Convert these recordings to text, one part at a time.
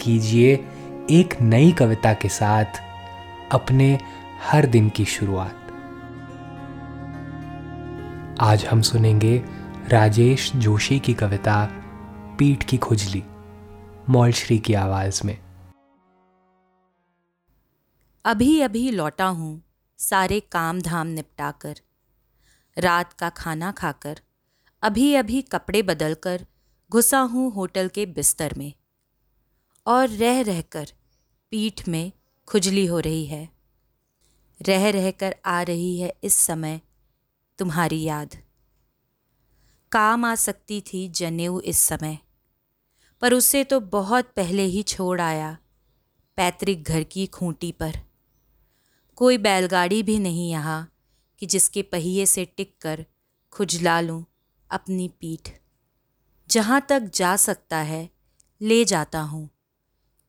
कीजिए एक नई कविता के साथ अपने हर दिन की शुरुआत। आज हम सुनेंगे राजेश जोशी की कविता पीठ की खुजली, मौलश्री की आवाज़ में। अभी अभी लौटा हूँ, सारे काम धाम निपटाकर। रात का खाना खाकर अभी अभी कपड़े बदलकर, घुसा हूँ होटल के बिस्तर में। और रह रहकर पीठ में खुजली हो रही है। रह रहकर आ रही है इस समय तुम्हारी याद। काम आ सकती थी जनेऊ इस समय, पर उसे तो बहुत पहले ही छोड़ आया पैतृक घर की खूंटी पर। कोई बैलगाड़ी भी नहीं यहाँ कि जिसके पहिए से टिक कर खुजला लूँ अपनी पीठ। जहाँ तक जा सकता है, ले जाता हूँ।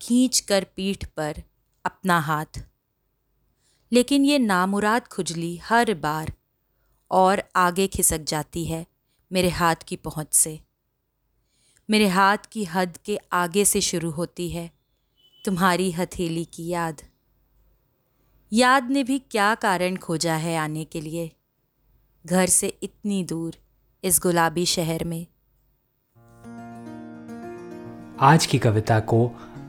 खींच कर पीठ पर अपना हाथ। लेकिन ये नामुराद खुजली हर बार और आगे खिसक जाती है मेरे हाथ की पहुँच से। मेरे हाथ की हद के आगे से शुरू होती है तुम्हारी हथेली की याद। याद ने भी क्या कारण खोजा है आने के लिए? घर से इतनी दूर इस गुलाबी शहर में। आज की कविता को